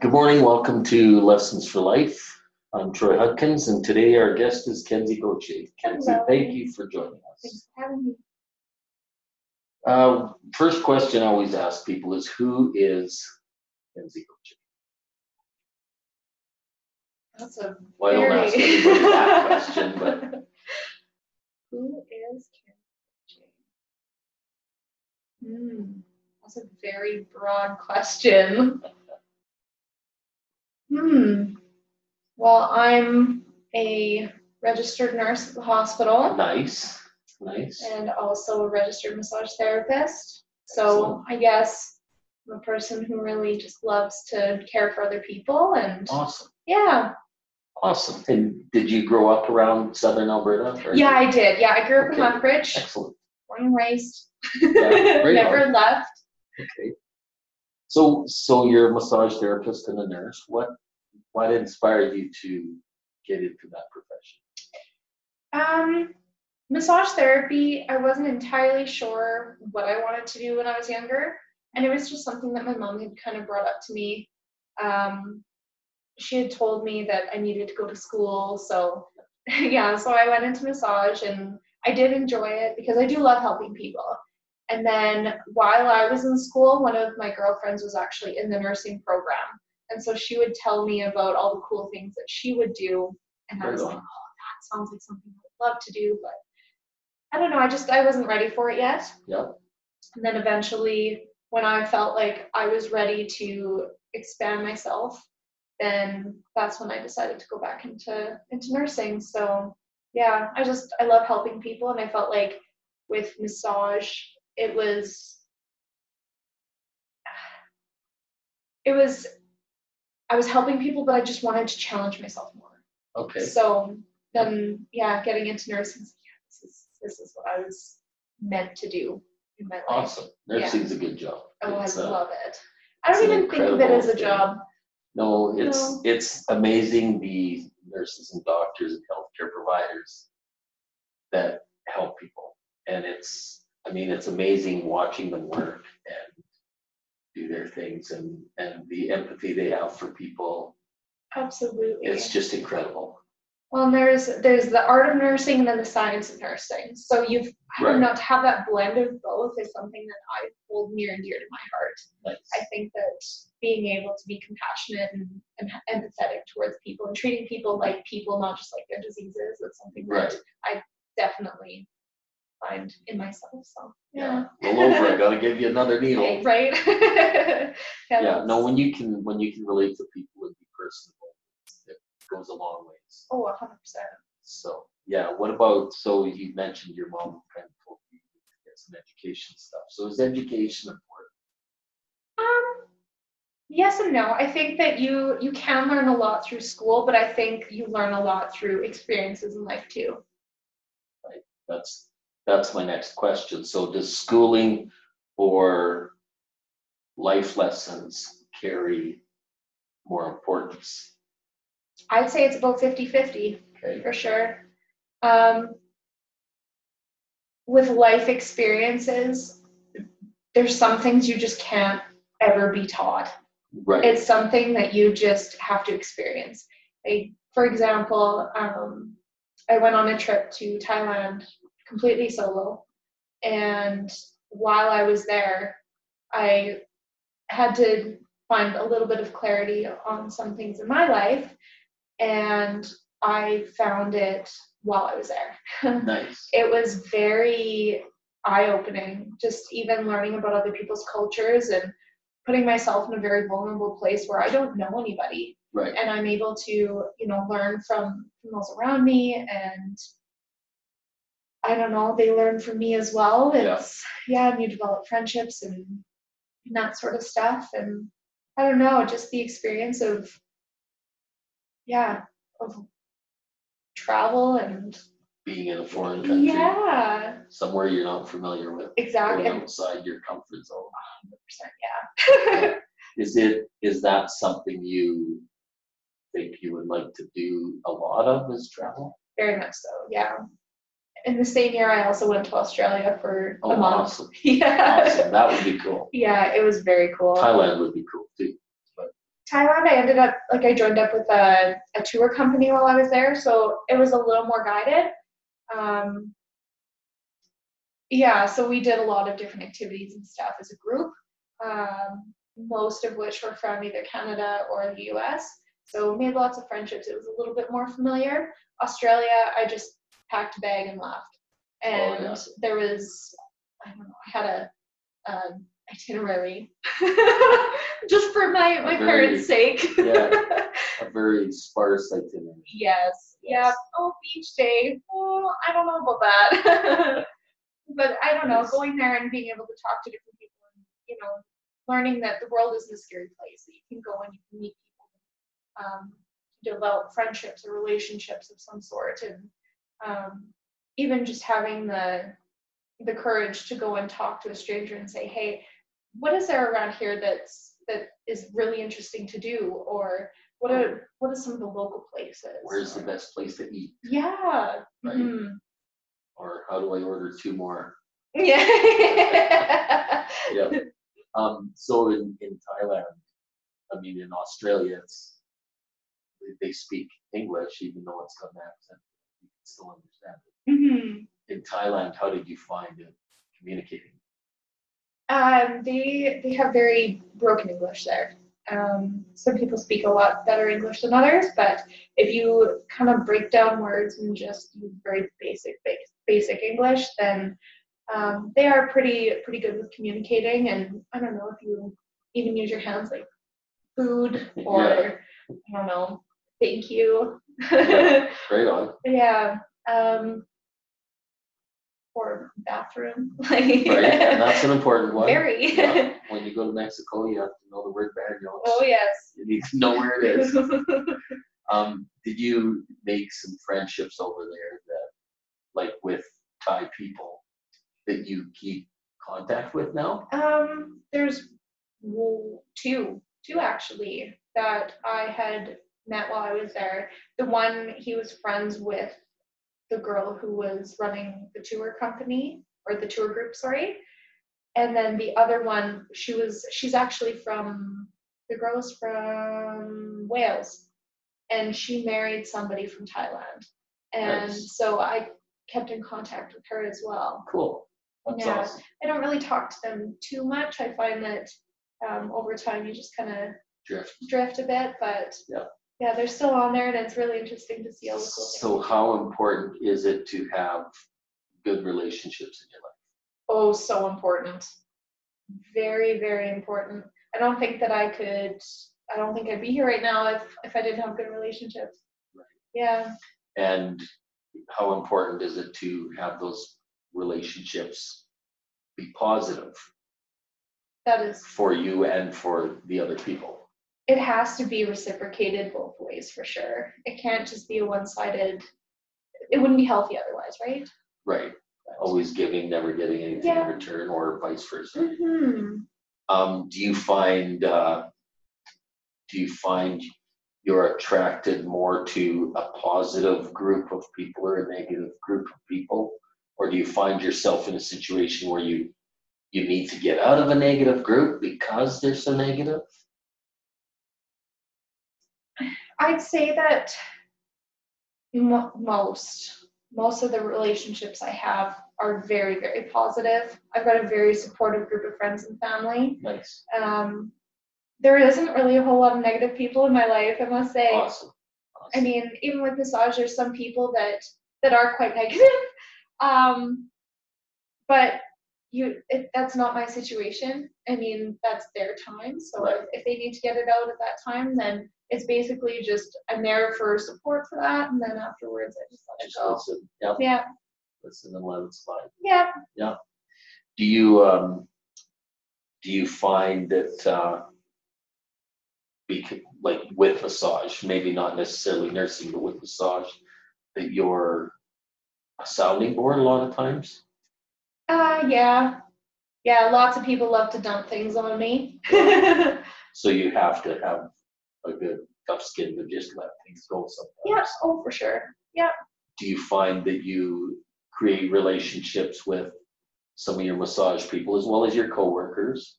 Good morning, welcome to Lessons for Life. I'm Troy Hudkins, and today our guest is Kenzie Gauthier. Kenzie, Hello. thank you for joining us. Thanks for having me. Uh, first question I always ask people is who is Kenzie Gauthier? That's a Well, I don't very... ask everybody that question, but Who is Kim Hmm, that's a very broad question. Hmm. Well, I'm a registered nurse at the hospital nice, nice. and also a registered massage therapist. So I guess I'm a person who really just loves to care for other people and Awesome, yeah, awesome. And did you grow up around southern Alberta? or- Yeah, I did. Yeah, I grew up in Okay. Lethbridge, Excellent, born and raised. Yeah, Never left. okay. So, so you're a massage therapist and a nurse. What, what inspired you to get into that profession? Um, massage therapy, I wasn't entirely sure what I wanted to do when I was younger. And it was just something that my mom had kind of brought up to me. Um, she had told me that I needed to go to school. So, yeah, so I went into massage and I did enjoy it because I do love helping people. And then while I was in school, one of my girlfriends was actually in the nursing program. And so she would tell me about all the cool things that she would do. And I was like, oh, that sounds like something I would love to do. But I don't know, I just, I wasn't ready for it yet. Yep. And then eventually, when I felt like I was ready to expand myself, then that's when I decided to go back into into nursing. So yeah, I just I love helping people, and I felt like with massage, it was it was I was helping people, but I just wanted to challenge myself more. Okay, So then, yeah, getting into nursing, yeah, this is this is what I was meant to do in my life. awesome. Nursing's a good job. Oh, It's, I uh, love it. I don't even think of it as a incredible job. No, it's, No. it's amazing the nurses and doctors and healthcare providers that help people. And it's, I mean, it's amazing watching them work and do their things and, and the empathy they have for people. Absolutely. It's just incredible. well, and there's there's the art of nursing and then the science of nursing. So you've I don't Right. know to have that blend of both is something that I hold near and dear to my heart. Nice. I think that being able to be compassionate and, and empathetic towards people and treating people like people, not just like their diseases, is something that I definitely find in myself. So Yeah. Roll over, I gotta give you another needle. Right. right? yeah, Yeah, no, when you can, when you can relate to people and be personable, it goes a long ways. Oh, a hundred percent. So, yeah, what about, so you mentioned your mom kind of told you to get some education stuff. So is education important? Um, yes and no. I think that you you can learn a lot through school, but I think you learn a lot through experiences in life too. That's, that's my next question. So does schooling or life lessons carry more importance? I'd say it's about 50-50 Okay, for sure. Um, with life experiences, there's some things you just can't ever be taught. right, it's something that you just have to experience. Like, for example, um, I went on a trip to Thailand completely solo, and while I was there, I had to find a little bit of clarity on some things in my life, and I found it while I was there. nice. it was very eye-opening just even learning about other people's cultures and putting myself in a very vulnerable place where i don't know anybody Right, and i'm able to you know learn from, from those around me and i don't know they learn from me as well Yeah. it's yeah, and you develop friendships and, and that sort of stuff and i don't know just the experience of yeah of travel and being in a foreign country, yeah somewhere you're not familiar with, exactly outside your comfort zone. percent, yeah. Is it, is that something you think you would like to do a lot of is travel? Very much so, yeah. In the same year, I also went to Australia for Oh, a month. awesome, Yeah. awesome, that would be cool. Yeah, it was very cool. Thailand would be cool too. Thailand, I ended up like I joined up with a, a tour company while I was there, so it was a little more guided. Um, yeah, so we did a lot of different activities and stuff as a group, um, most of which were from either Canada or the US. So made lots of friendships. It was a little bit more familiar. Australia, I just packed a bag and left. And yeah. there was, I don't know, I had a, um itinerary just for my my A parents' sake. Yeah. A very sparse itinerary. Yes. Yes. Yep. Oh, beach day. Oh, I don't know about that. but I don't know, going there and being able to talk to different people and, you know, learning that the world isn't a scary place, that you can go and you can meet people, um, develop friendships or relationships of some sort. And um, even just having the the courage to go and talk to a stranger and say, hey, what is there around here that's that is really interesting to do? Or what are what are some of the local places? Where's the best place to eat? Yeah. Right. mhm. Or how do I order two more? Yeah. Yeah. Um, so in, in Thailand, I mean, in Australia, it's, they- they speak English, even though it's got an accent. Still understand it. Mhm. In Thailand, how did you find it communicating? Um, they they have very broken English there. Um, some people speak a lot better English than others, but if you kind of break down words and just use very basic basic, basic English, then um, they are pretty pretty good with communicating. And I don't know if you even use your hands like food or Yeah. I don't know, thank you. Yeah. Right on. yeah. Um, or bathroom. like Right, that's an important one. very. Yeah. When you go to Mexico, you have to know the word baños. oh yes. You need to know where it is. Um, did you make some friendships over there that, like with Thai people, that you keep contact with now? um, there's two, two actually that I had met while I was there. The one he was friends with the girl who was running the tour company or the tour group, sorry. And then the other one, she was she's actually from the girl is from Wales and she married somebody from Thailand. And Nice. so I kept in contact with her as well. Cool. That's Yeah. awesome. I don't really talk to them too much. I find that um, over time you just kind of Drift. drift a bit, but Yeah. Yeah, they're still on there, and it's really interesting to see all the cool things. So how important is it to have good relationships in your life? oh, so important. Very, very important. I don't think that I could. I don't think I'd be here right now if if I didn't have good relationships. Right. Yeah. And how important is it to have those relationships be positive That is. for you and for the other people? It has to be reciprocated both ways for sure. It can't just be a one-sided. It wouldn't be healthy otherwise, right? Right. Always giving, never getting anything Yeah. in return, or vice versa. Mm-hmm. Um, do you find uh, do you find you're attracted more to a positive group of people or a negative group of people, or do you find yourself in a situation where you you need to get out of a negative group because they're so negative? I'd say that mo- most most of the relationships I have are very very positive. I've got a very supportive group of friends and family. Nice, Um, there isn't really a whole lot of negative people in my life, I must say. awesome. I mean, even with massage, there's some people that that are quite negative. Um, but you, it, that's not my situation. I mean, that's their time. So Right. if, if they need to get it out at that time, then it's basically just I'm there for support for that, and then afterwards I just let it go. listen, yep, Yeah, listen and let it slide. yeah. Yeah. Do you um, do you find that uh, bec- like with massage, maybe not necessarily nursing, but with massage, that you're a sounding board a lot of times? Uh, yeah, yeah. Lots of people love to dump things on me. So you have to have a good tough skin to just let things go sometimes. yes, oh for sure. Yeah. Do you find that you create relationships with some of your massage people as well as your coworkers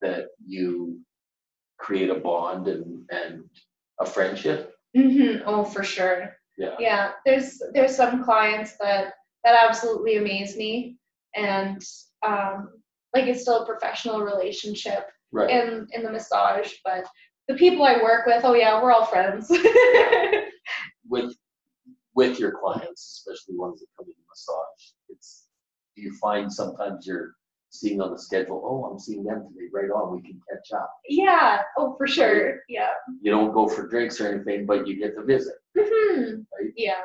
that you create a bond and, and a friendship. Mm-hmm. Oh, for sure. Yeah. Yeah. There's there's some clients that that absolutely amaze me, and um, like it's still a professional relationship Right. in in the massage, but the people I work with, oh yeah, we're all friends. with with your clients, especially ones that come in massage, it's do you find sometimes you're seeing on the schedule, oh, I'm seeing them today, right on, we can catch up. yeah. Oh, for sure. Yeah. You don't go for drinks or anything, but you get to visit. hmm Right. Yeah.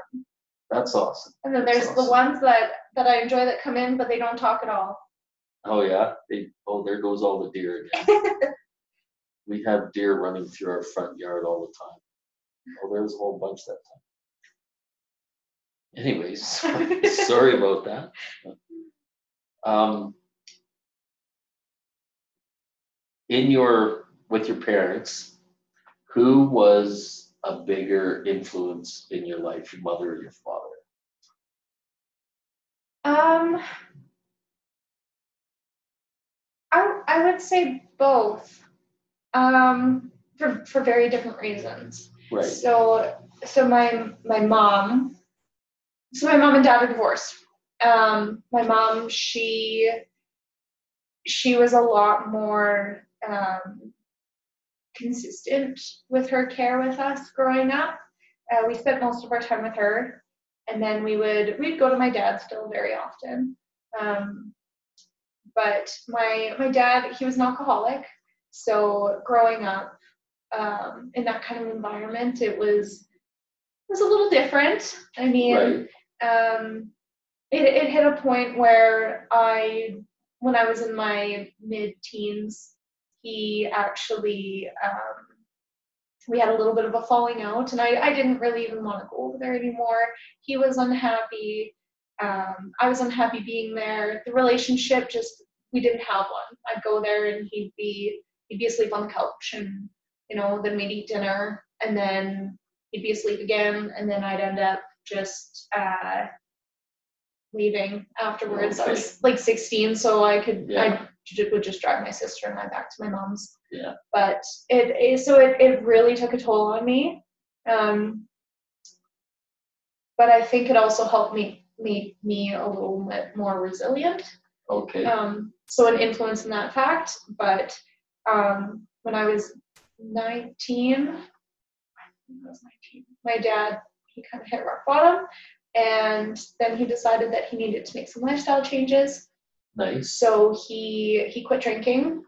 That's awesome. And then there's the ones that that I enjoy that come in, but they don't talk at all. Oh yeah, they, oh, there goes all the deer again. We have deer running through our front yard all the time. Oh, there was a whole bunch that time. Anyways, sorry about that. Um, in your, with your parents, who was a bigger influence in your life, your mother or your father? Um, I I would say both. Um, for for very different reasons. Right, So so my my mom, so my mom and dad are divorced. Um, my mom she she was a lot more um, consistent with her care with us growing up. Uh, we spent most of our time with her, and then we would we'd go to my dad still very often. Um, but my my dad he was an alcoholic, so growing up um, in that kind of environment, it was it was a little different. I mean, right, um, it, it hit a point where I, when I was in my mid teens, he actually, um, we had a little bit of a falling out, and I, I didn't really even want to go over there anymore. He was unhappy. Um, I was unhappy being there. The relationship just, we didn't have one. I'd go there and he'd be, he'd be asleep on the couch, and you know, then we'd eat dinner, and then he'd be asleep again, and then I'd end up just uh, leaving afterwards. I was like 16, so I could Yeah. I would just drive my sister and I back to my mom's. Yeah. But it, it so it, it really took a toll on me. Um, but I think it also helped me make me a little bit more resilient okay, um, so an influence in that fact. But um, when I was 19, I was 19, my dad he kind of hit rock bottom, and then he decided that he needed to make some lifestyle changes. nice, So he he quit drinking,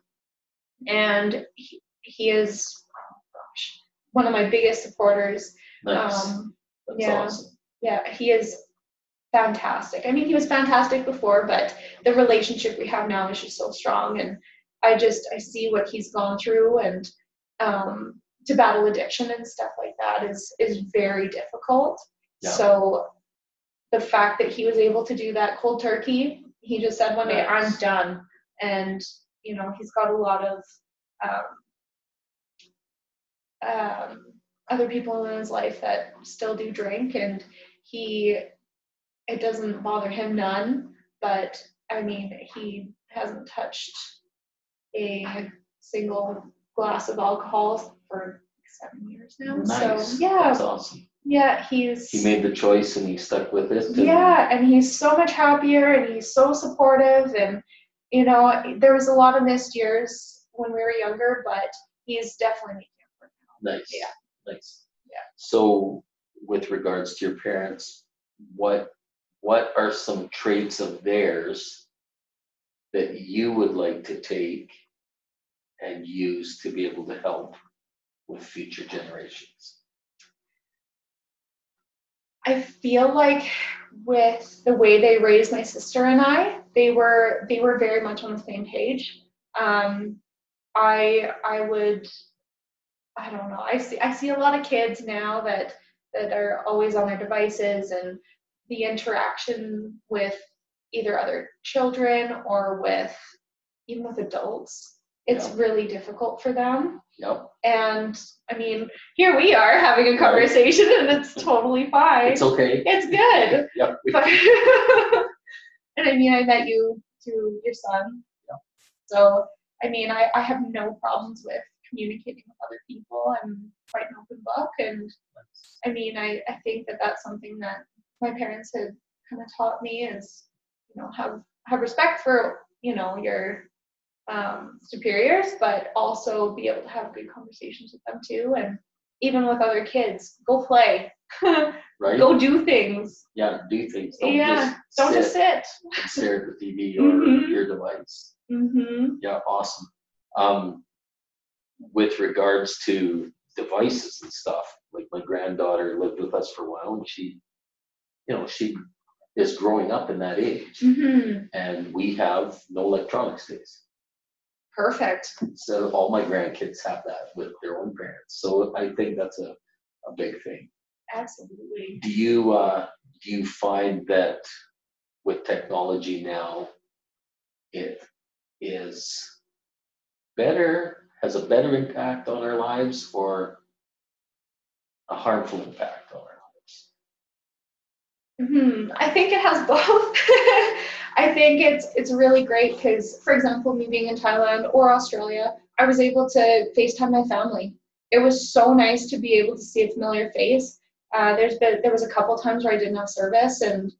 and he, he is oh gosh one of my biggest supporters. nice, Um, that's yeah. awesome. yeah, he is fantastic. I mean, he was fantastic before, but the relationship we have now is just so strong. And I just, I see what he's gone through and um, to battle addiction and stuff like that is, is very difficult. Yeah. So the fact that he was able to do that cold turkey, he just said one day, I'm done. And, you know, he's got a lot of um, um, other people in his life that still do drink and he it doesn't bother him none but i mean he hasn't touched a single glass of alcohol for seven years now Nice, so yeah that's awesome. yeah he's He made the choice and he stuck with it. and- yeah and he's so much happier and he's so supportive and you know there was a lot of missed years when we were younger but he's definitely making it work now Nice. Yeah. Nice. Yeah. So with regards to your parents, what what are some traits of theirs that you would like to take and use to be able to help with future generations? I feel like with the way they raised my sister and I, they were they were very much on the same page. Um, I I would I don't know. I see I see a lot of kids now that that are always on their devices and the interaction with either other children or with even with adults. It's really difficult for them. Yep, And I mean, here we are having a conversation and it's totally fine. it's okay. It's good. Yep, But and I mean I met you through your son. Yeah. So I mean I, I have no problems with communicating with other people. I'm quite an open book, and I mean, I, I think that that's something that my parents had kind of taught me is, you know, have have respect for you know your um, superiors, but also be able to have good conversations with them too, and even with other kids, go play, Right? go do things. Yeah, do things. Don't yeah, just don't sit just sit. and stare at the TV or Mhm. your device. hmm Yeah, awesome. Um, with regards to devices and stuff, like my granddaughter lived with us for a while and she, you know, she is growing up in that age hmm and we have no electronics days. Perfect. So all my grandkids have that with their own parents. So I think that's a, a big thing. Absolutely. Do you, uh, do you find that with technology now, it is better, has a better impact on our lives or a harmful impact on our? Hmm I think it has both. I think it's it's really great because, for example, me being in Thailand or Australia, I was able to FaceTime my family. It was so nice to be able to see a familiar face. Uh, there's been there was a couple times where I didn't have service, and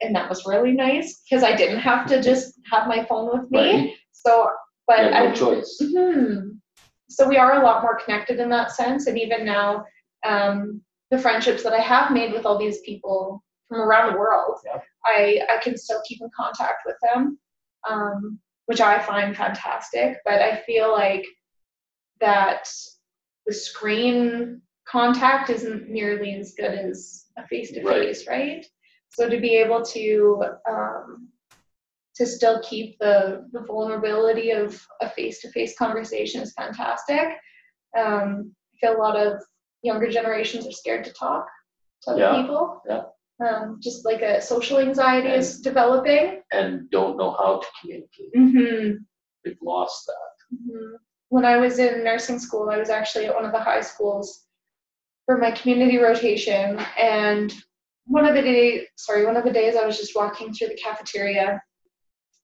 and that was really nice because I didn't have to just have my phone with me. Right? So, but have no I choice. hmm So we are a lot more connected in that sense, and even now, um, the friendships that I have made with all these people from around the world, Yeah. I I can still keep in contact with them, um, which I find fantastic. But I feel like that the screen contact isn't nearly as good as a face to face, right? So to be able to um, to still keep the, the vulnerability of a face-to-face conversation is fantastic. Um, I feel a lot of younger generations are scared to talk to other Yeah, people. yeah. Um, just like a social anxiety is developing. And don't know how to communicate. Mm-hmm. They've lost that. Mhm. When I was in nursing school, I was actually at one of the high schools for my community rotation, and one of the day, sorry, one of the days I was just walking through the cafeteria,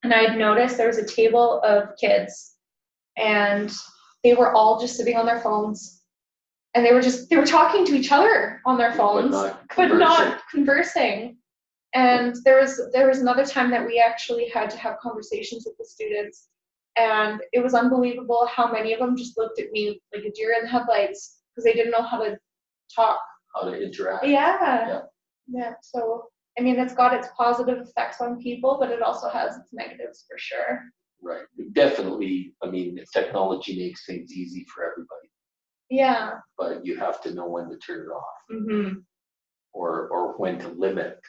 and I had noticed there was a table of kids, and they were all just sitting on their phones, and they were just they were talking to each other on their But phones not but not conversing. And there was there was another time that we actually had to have conversations with the students, and it was unbelievable how many of them just looked at me like a deer in the headlights because they didn't know how to talk. how to interact. Yeah. Yeah. Yeah. So I mean, it's got its positive effects on people, but it also has its negatives for sure. Right. Definitely, I mean, technology makes things easy for everybody, Yeah. but you have to know when to turn it off hmm or, or when to limit.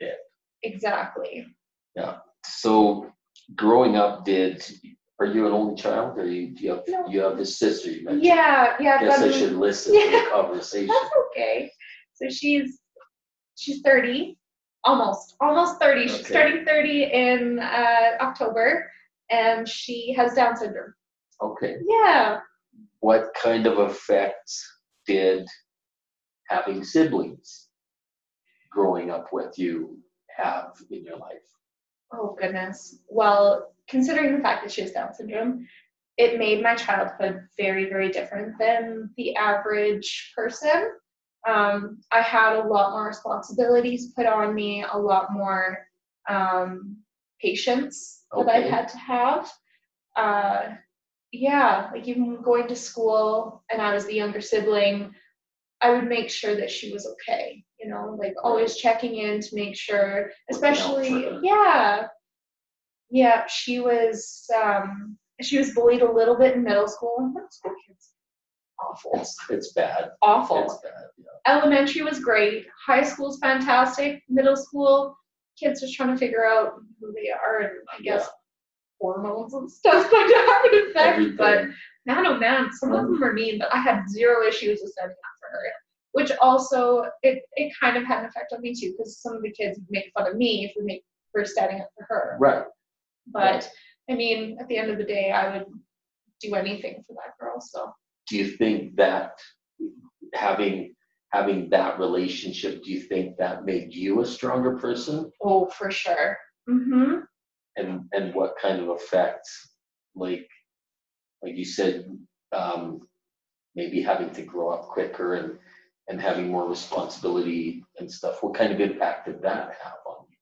It. Exactly. Yeah. So growing up, did, are you an only child or you, do you have, No. you have this sister you mentioned? Yeah. Yeah. Guess I but- should listen to the Yeah. conversation. That's okay. So she's she's 30, almost almost 30. She's Okay. turning 30 in uh, October, and she has Down syndrome. Okay. Yeah. What kind of effects did having siblings growing up with you have in your life? Oh goodness. Well, considering the fact that she has Down syndrome, it made my childhood very very different than the average person. Um, I had a lot more responsibilities put on me, a lot more um, patience that I had to have. Uh, yeah, like even going to school and I was the younger sibling, I would make sure that she was okay, you know, like always checking in to make sure, especially, yeah. Yeah, she was, um, she was bullied a little bit in middle school. Middle school kids, awful, It's, it's bad. awful It's bad, yeah. elementary was great high school's fantastic middle school kids just trying to figure out who they are and i guess hormones and stuff that have an effect but Everything. man oh man some of them are mean but i had zero issues with standing up for her which also it, it kind of had an effect on me too because some of the kids would make fun of me for make for standing up for her Right. but i mean at the end of the day i would do anything for that girl so Do you think that having having that relationship, do you think that made you a stronger person? oh for sure mm-hmm And and what kind of effects? Like like you said, um, maybe having to grow up quicker and, and having more responsibility and stuff, what kind of impact did that have on you?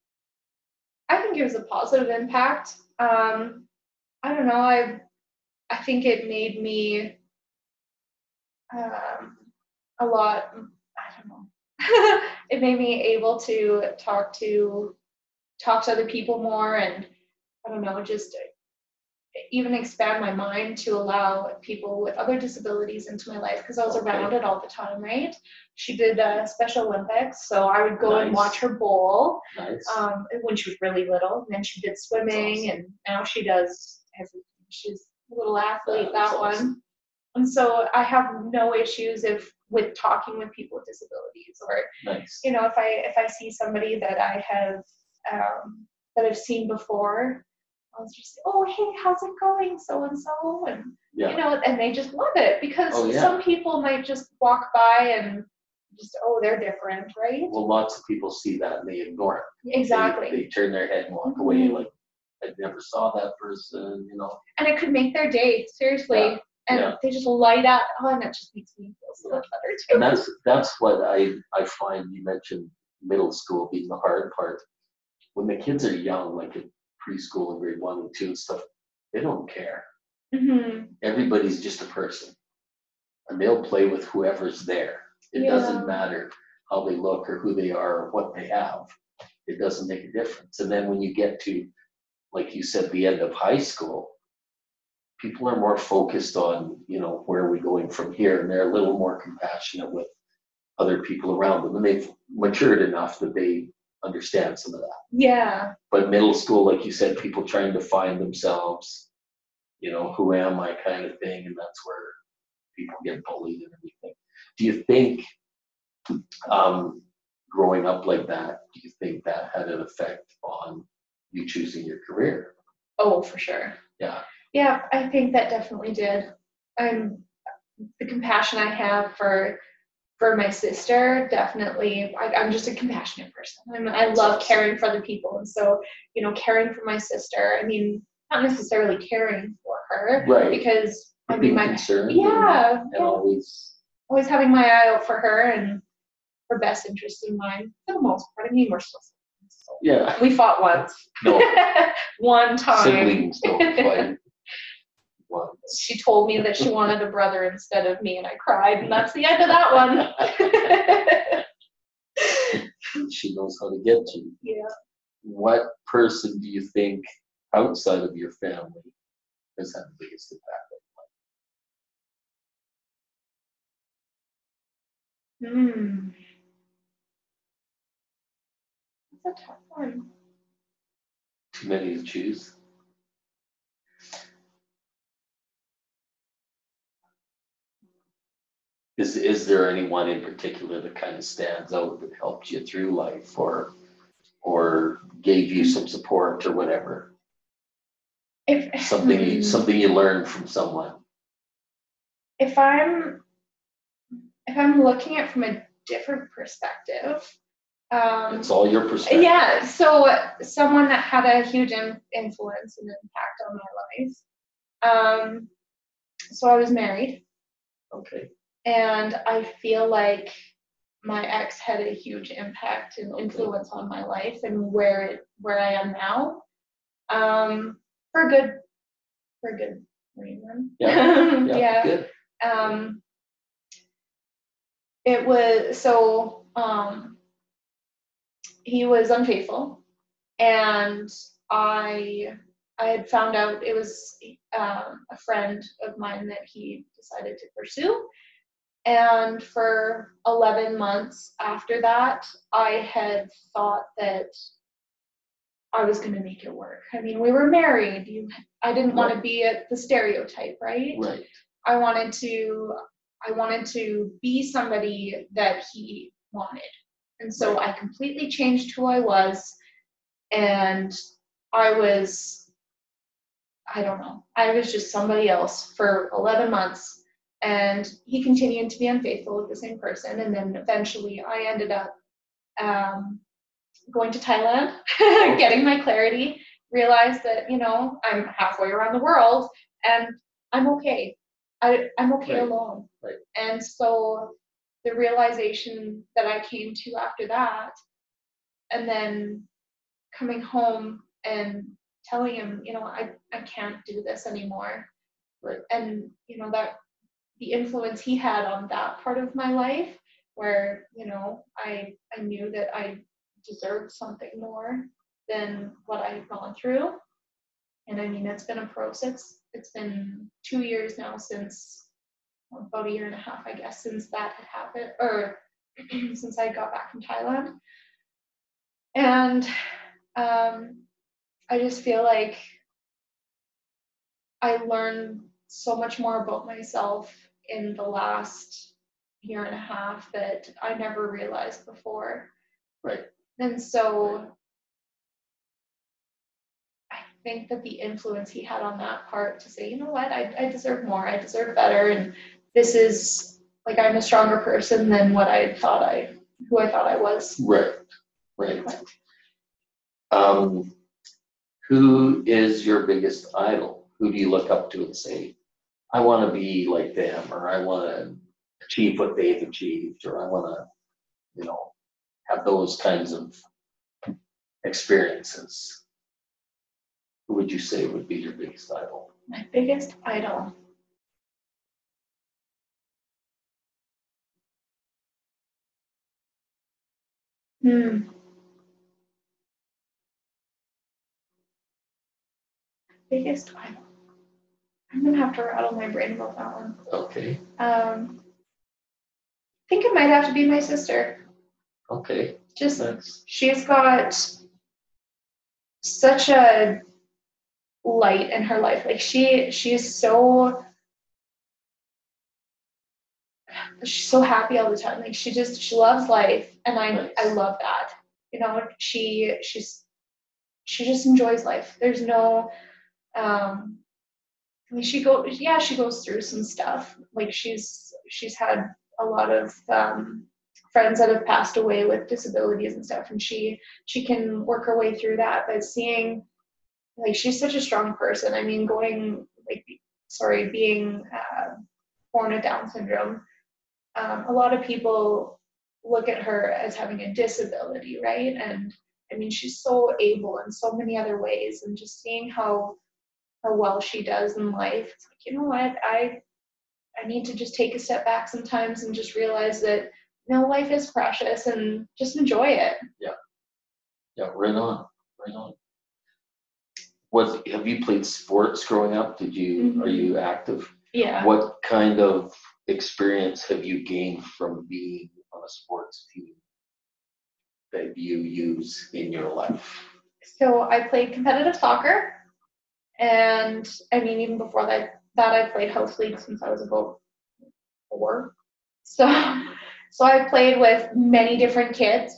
I think it was a positive impact. Um, I don't know. I I think it made me um, a lot. I don't know. it made me able to talk to talk to other people more, and I don't know, just even expand my mind to allow people with other disabilities into my life because I was around it all the time, right? She did uh, Special Olympics, so I would go and watch her bowl Nice. um, when she was really little. And then she did swimming, awesome. and now she does everything. She's a little athlete, That that one. awesome. And so I have no issues if with talking with people with disabilities, or Nice. you know, if I if I see somebody that I have um, that I've seen before, I'll just say, oh hey, how's it going, so and so, and you know, and they just love it because Oh, yeah. some people might just walk by and just oh they're different, right? Well, lots of people see that and they ignore it. Exactly. They turn their head and walk away Mhm. like, I never saw that person, you know? and it could make their day seriously Yeah, and yeah. they just light up oh and that just makes me feel so much better too And that's, that's what I, I find, you mentioned middle school being the hard part. When the kids are young, like preschool and grade one and two and stuff, they don't care. hmm Everybody's just a person. And they'll play with whoever's there. It Yeah. doesn't matter how they look or who they are or what they have. It doesn't make a difference. And then when you get to, like you said, the end of high school, people are more focused on, you know, where are we going from here? And they're a little more compassionate with other people around them. And they've matured enough that they understand some of that. yeah But middle school, like you said, people trying to find themselves, you know, who am I kind of thing, and that's where people get bullied and everything. Do you think, um, growing up like that, do you think that had an effect on you choosing your career? oh for sure Yeah, yeah i think that definitely did and the compassion i have for for my sister definitely I, i'm just a compassionate person I'm, i love caring for other people and so you know caring for my sister i mean not necessarily caring for her right. because i mean my and- yeah, and yeah always, always having my eye out for her and her best interest in mind for the most part. I mean, we're still siblings, so. yeah, we fought once, no, one time. siblings don't fight. Well, She told me that she wanted a brother instead of me, and I cried, and that's the end of that one. she knows how to get to you. yeah. what person do you think outside of your family has had the biggest impact? Hmm. That's a tough one. Too many to choose. Is, is there anyone in particular that kind of stands out that helped you through life or, or gave you some support or whatever? If Something, you- Hmm. something you learned from someone? if I'm if I'm looking at it from a different perspective, um, It's all your perspective. Yeah, so someone that had a huge in- influence and impact on my life. Um, so I was married, Okay, and I feel like my ex had a huge impact and influence on my life and where it where I am now. Um, for a good for good reason. Yeah, yeah. yeah, good. um, it was so um, he was unfaithful and i i had found out it was um, a friend of mine that he decided to pursue and for 11 months after that i had thought that i was going to make it work. I mean we were married. You i didn't want to be a, the stereotype right? Right, I wanted to I wanted to be somebody that he wanted. And so I completely changed who I was and I was I don't know. I was just somebody else for 11 months and he continued to be unfaithful with the same person and then eventually I ended up um, going to Thailand, getting my clarity, realized that, you know, I'm halfway around the world and I'm okay. I, I'm okay Right. alone. Right. And so the realization that I came to after that, and then coming home and telling him, you know, I, I can't do this anymore. Right. And, you know, that the influence he had on that part of my life where, you know, I I knew that I deserved something more than what I had gone through. And I mean, it's been a process. It's been two years now since, about a year and a half, I guess, since that had happened, or since I got back from Thailand. And um, I just feel like I learned so much more about myself in the last year and a half that I never realized before. Right. And so I think that the influence he had on that part to say, you know what, I, I deserve more, I deserve better, and this is like I'm a stronger person than what I thought I, who I thought I was. Right, right. Um, who is your biggest idol? Who do you look up to and say, I want to be like them, or I want to achieve what they've achieved, or I want to, you know, have those kinds of experiences? Who would you say would be your biggest idol? My biggest idol. Hmm. Biggest idol. I'm gonna have to rattle my brain about that one. Okay, Um, I think it might have to be my sister. okay, Just that's, she's got such a light in her life. Like she she's so she's so happy all the time. Like she just she loves life and I Nice. I love that. You know, she she's she just enjoys life. There's no um Mean, she goes, yeah, she goes through some stuff. Like she's she's had a lot of um friends that have passed away with disabilities and stuff and she she can work her way through that. But seeing like she's such a strong person. I mean going like sorry being uh, born with down syndrome um, a lot of people look at her as having a disability right? And i mean she's so able in so many other ways and just seeing how how well she does in life it's like you know what i i need to just take a step back sometimes and just realize that you know life is precious and just enjoy it yeah, Yeah, right on, right on. Was, have you played sports growing up? Did you, are Mhm. you active? yeah What kind of experience have you gained from being on a sports team that you use in your life? So I played competitive soccer, and I mean even before that, that I played house league since I was about four. So, so I played with many different kids.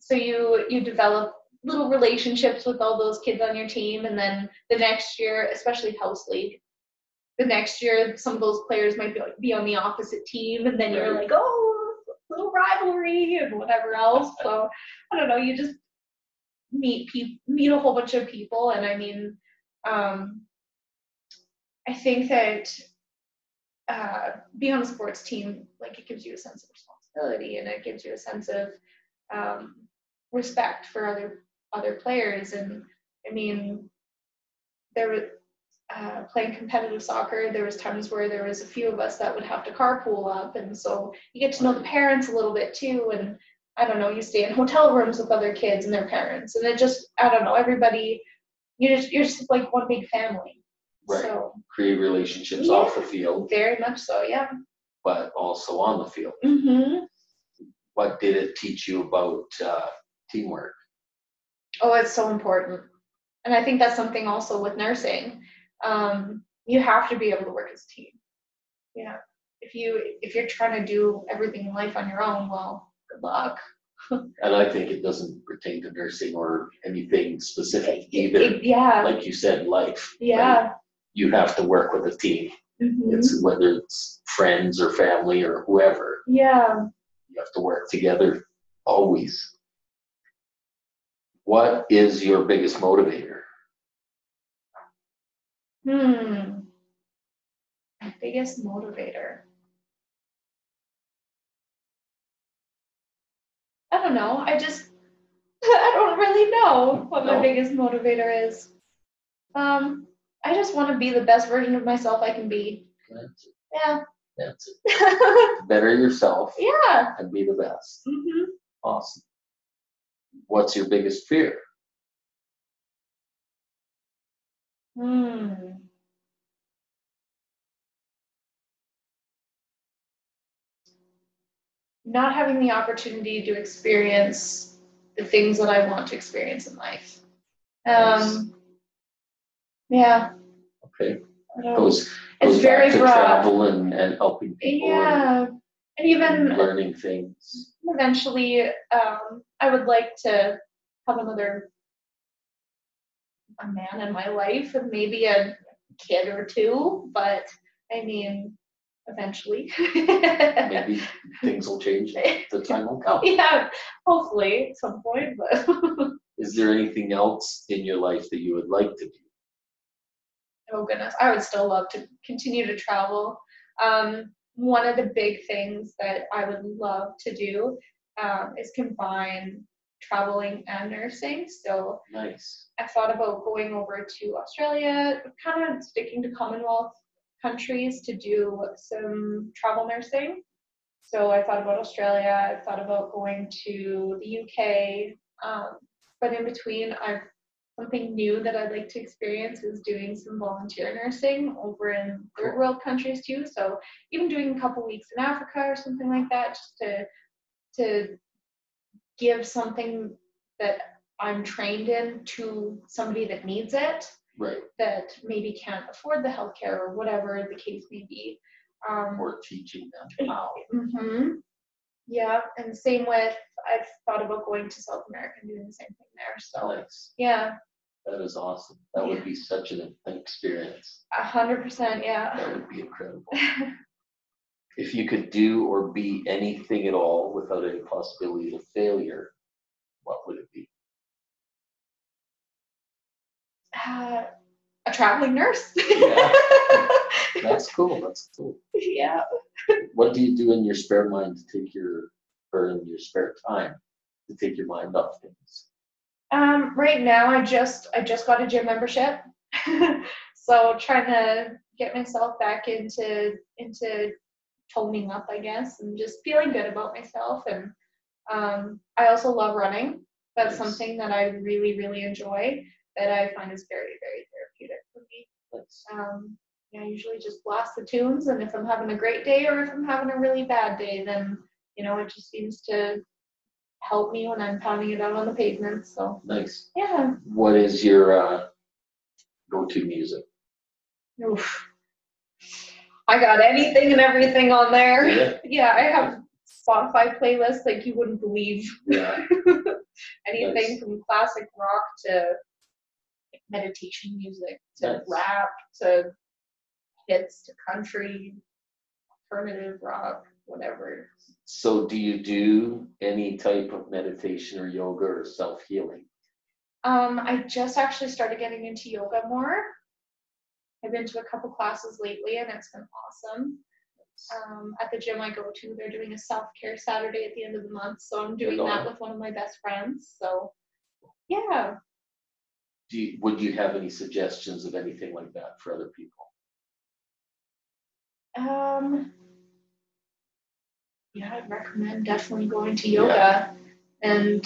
So you you develop little relationships with all those kids on your team, and then the next year, especially house league, the next year some of those players might be, be on the opposite team, and then you're like, oh, little rivalry and whatever else. So I don't know, you just meet people meet a whole bunch of people and i mean um i think that uh being on a sports team like it gives you a sense of responsibility and it gives you a sense of um respect for other other players. And i mean there was uh, playing competitive soccer, there was times where there was a few of us that would have to carpool up, and so you get to know the parents a little bit too. And I don't know, you stay in hotel rooms with other kids and their parents, and it just I don't know, everybody you just you're just like one big family. Right. So Create relationships off the field, very much so, yeah. but also on the field. Mm-hmm. What did it teach you about uh, teamwork? Oh, it's so important. And I think that's something also with nursing. Um, you have to be able to work as a team. Yeah. If you if you're trying to do everything in life on your own, well, good luck. And I think it doesn't pertain to nursing or anything specific either. It- yeah. Like you said, life. Yeah. You have to work with a team. Mhm. It's whether it's friends or family or whoever, Yeah. you have to work together always. What is your biggest motivator? Hmm. My biggest motivator. I don't know. I just I don't really know what my No. biggest motivator is. Um, I just want to be the best version of myself I can be. That's it. Yeah. That's it. Better yourself yeah. and be the best. Mm-hmm. Awesome. What's your biggest fear? Hmm. Not having the opportunity to experience the things that I want to experience in life. Um, yeah. Okay. Don't, Goes, it's goes very broad. travel and, and helping people and Yeah. And even learning things. eventually, um, I would like to have another a man in my life and maybe a kid or two, but I mean, eventually. Maybe things will change. The time will come. yeah, hopefully at some point, but Is there anything else in your life that you would like to do? oh goodness, I would still love to continue to travel. Um, one of the big things that I would love to do um, is combine traveling and nursing. So Nice. I thought about going over to Australia, kind of sticking to Commonwealth countries to do some travel nursing. So I thought about Australia, I thought about going to the UK, um, but in between, I've something new that I'd like to experience is doing some volunteer nursing over in third world countries too. So even doing a couple weeks in Africa or something like that, just to to give something that I'm trained in to somebody that needs it Right. that maybe can't afford the healthcare or whatever the case may be. Um, Or teaching them how. hmm Yeah, and same with I've thought about going to South America and doing the same thing there. So Nice. yeah, That is awesome. That would be such an experience. a hundred percent. Yeah. That would be incredible. If you could do or be anything at all without any possibility of failure, what would it be? Uh, a traveling nurse. Yeah. That's cool. That's cool. yeah. What do you do in your spare mind to take your, or in your spare time to take your mind off things? Um, right now, I just I just got a gym membership, so trying to get myself back into into toning up, I guess, and just feeling good about myself. And um, I also love running. That's Nice. something that I really really enjoy. That I find is very very therapeutic for me. Um, yeah, I usually just blast the tunes, and if I'm having a great day or if I'm having a really bad day, then you know it just seems to help me when I'm pounding it out on the pavement. So Nice. yeah. What is your uh, go-to music? Oof. I got anything and everything on there. Yeah. Yeah, I have Spotify playlists like you wouldn't believe. Yeah. Anything Nice. from classic rock to meditation music to Nice. rap to hits to country, alternative rock, whatever. So do you do any type of meditation or yoga or self-healing? Um, I just actually started getting into yoga more. I've been to a couple classes lately and it's been awesome. Um, at the gym I go to, they're doing a self care Saturday at the end of the month, so I'm doing that with one of my best friends. So, yeah, Do you, would you have any suggestions of anything like that for other people? um, yeah, I'd recommend definitely going to yoga and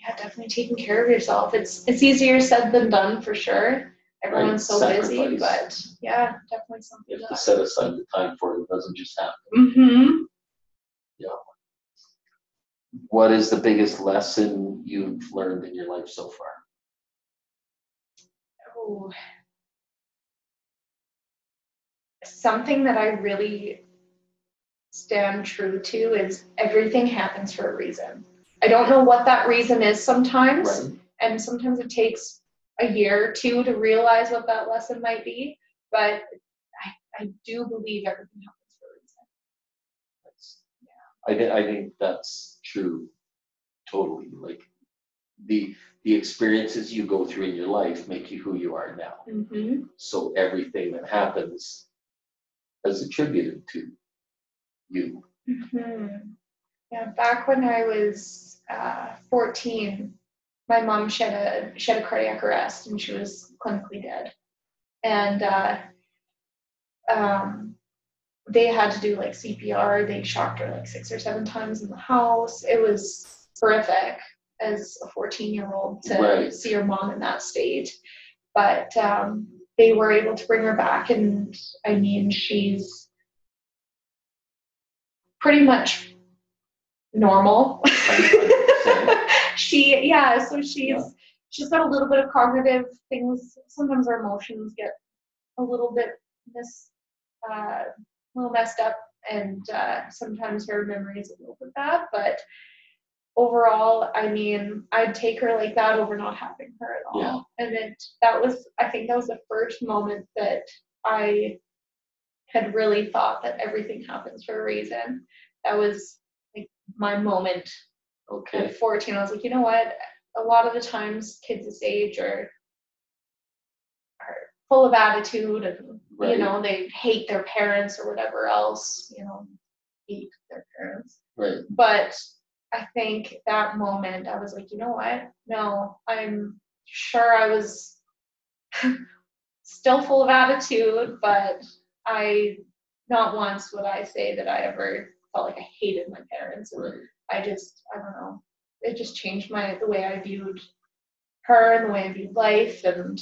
yeah, definitely taking care of yourself. It's it's easier said than done for sure. Everyone's so busy, but yeah, definitely something You have to set aside the time for it. It doesn't just happen. Mm-hmm. Yeah. What is the biggest lesson you've learned in your life so far? Something that I really stand true to is everything happens for a reason. I don't know what that reason is sometimes, Right? and sometimes it takes a year or two to realize what that lesson might be, but I, I do believe everything happens for a reason. That's- I think, I think that's true totally. Like the, the experiences you go through in your life make you who you are now. Mm-hmm. So everything that happens is attributed to you. Mhm. Yeah, back when I was uh, 14, my mom she had a she had a cardiac arrest and she was clinically dead, and uh, um, they had to do like CPR. They shocked her like six or seven times in the house. It was horrific as a 14 year old to Right. see her mom in that state, but um, they were able to bring her back, and I mean she's pretty much normal. she yeah, so she's Yeah. she's got a little bit of cognitive things. Sometimes her emotions get a little bit mis uh, a little messed up, and uh, sometimes her memory is a little bit bad. But overall, I mean, I'd take her like that over not having her at all. Yeah. And it that was I think that was the first moment that I had really thought that everything happens for a reason. That was like my moment Okay, at 14, I was like, you know what? A lot of the times kids this age are are full of attitude and Right. you know, they hate their parents or whatever else, you know, hate their parents. right, But I think that moment I was like, you know what? No, I'm sure I was still full of attitude, but I not once would I say that I ever felt like I hated my parents and right. I just, I don't know. It just changed my the way I viewed her and the way I viewed life, and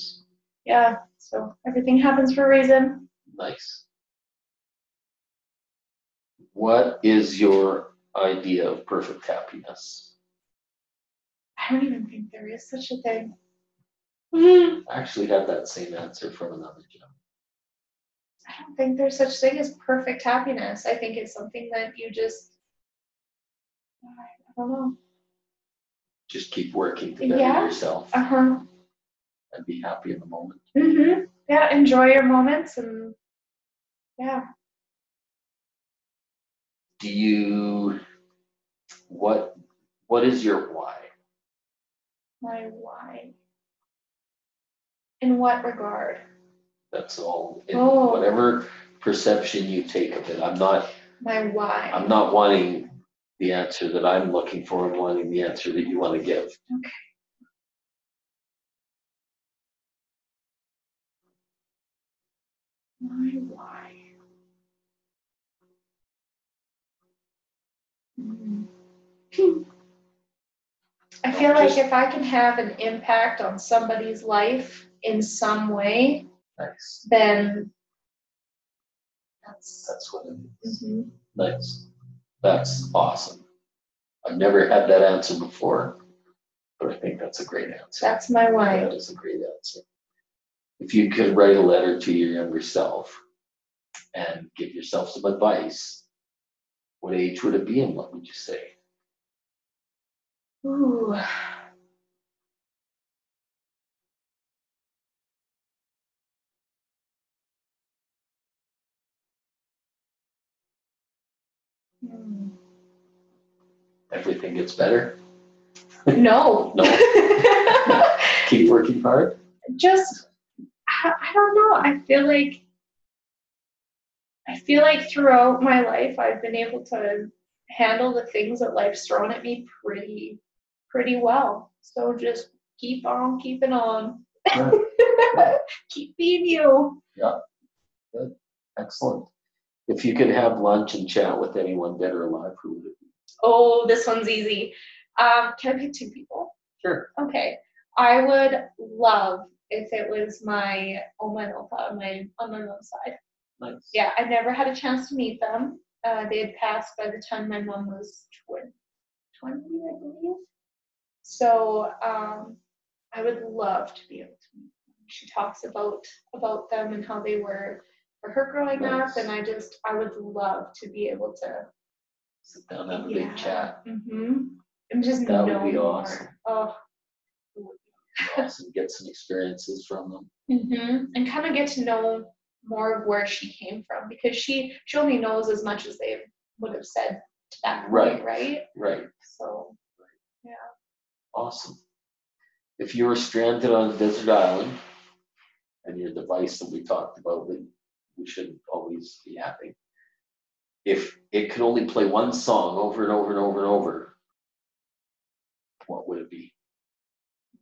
yeah. So everything happens for a reason. Nice. What is your idea of perfect happiness? I don't even think there is such a thing. I I actually had that same answer from another job. don't think there's such thing as perfect happiness. I think it's something that you just, I don't know. Just keep working to better Yeah. yourself Uh huh. and be happy in the moment. Mhm. Yeah. Enjoy your moments and yeah. Do you, what, what is your why? My why. In what regard? That's all, in Oh. whatever perception you take of it. I'm not, My why. I'm not wanting the answer that I'm looking for, I'm wanting the answer that you want to give. Okay. My why. I feel like if I can have an impact on somebody's life in some way, Nice. then that's That's what it is. mhm. Nice. That's awesome. I've never had that answer before, but I think that's a great answer. that's my why. That is a great answer. If you could write a letter to your younger self and give yourself some advice, what age would it be and what would you say? Ooh. Hmm. Everything gets better? No. No. Keep working hard? just I, I don't know i feel like i feel like throughout my life i've been able to handle the things that life's thrown at me pretty pretty well so just keep on keeping on Yeah. keep being you Yeah. Good. Excellent. If you could have lunch and chat with anyone dead or alive, who would it be? oh this one's easy um can i pick two people Sure. okay i would love if it was my oma and opa on my on my mom's side Nice. yeah, I never had a chance to meet them. Uh, they had passed by the time my mom was tw- 20, I believe. So um, I would love to be able to meet them. She talks about about them and how they were for her growing Nice. up, and I just I would love to be able to Sit down and have a yeah. big chat. Mm-hmm. And just That would know be more. awesome. Oh. Awesome. Get some experiences from them. Mm-hmm. And kind of get to know more of where she came from because she she only knows as much as they would have said to that point, Right. right? Right. So Awesome. If you were stranded on a desert island and your device that we talked about that we shouldn't always be happy. If it could only play one song over and over and over and over, what would it be?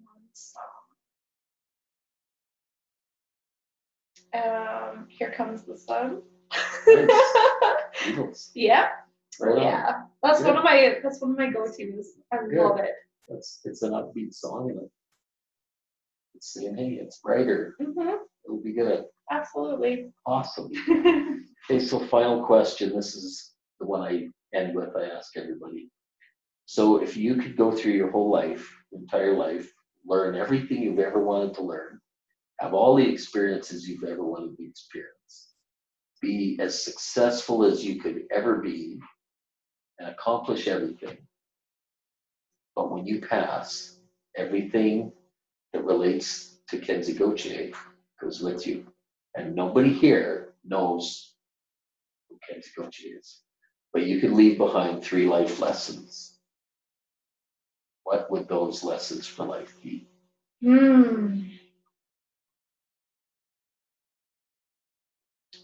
One song. Um, here comes the sun. Beatles. yeah, Right yeah. That's one of my that's one of my go-tos. I Good. love it. It's, it's an upbeat song and it's saying, hey, it's brighter. hmm It'll be good. Absolutely. Awesome. Okay, so final question. This is the one I end with. I ask everybody. So if you could go through your whole life, entire life, learn everything you've ever wanted to learn, have all the experiences you've ever wanted to experience, be as successful as you could ever be, and accomplish everything. But when you pass, everything that relates to Kenzie Gauthier goes with you. And nobody here knows who Kenzie is. But you could leave behind three life lessons. What would those lessons for life be? Hmm.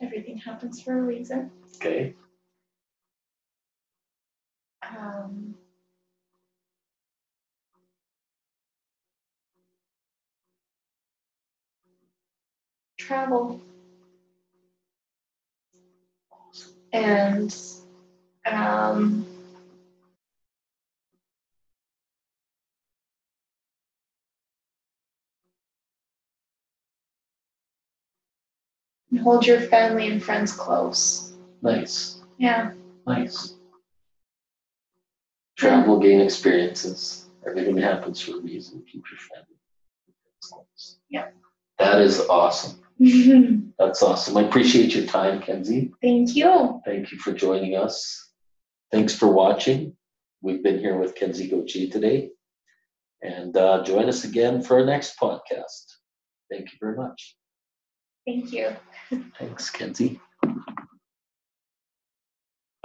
Everything happens for a reason. Okay, Um, travel and um, and hold your family and friends close. nice, Yeah. nice. Travel, gain experiences. Everything happens for a reason. Keep your family. close. Yeah. That is awesome. That's awesome. I appreciate your time, Kenzie. Thank you. Thank you for joining us. Thanks for watching. We've been here with Kenzie Gauthier today. And uh, join us again for our next podcast. Thank you very much. Thank you. Thanks, Kenzie.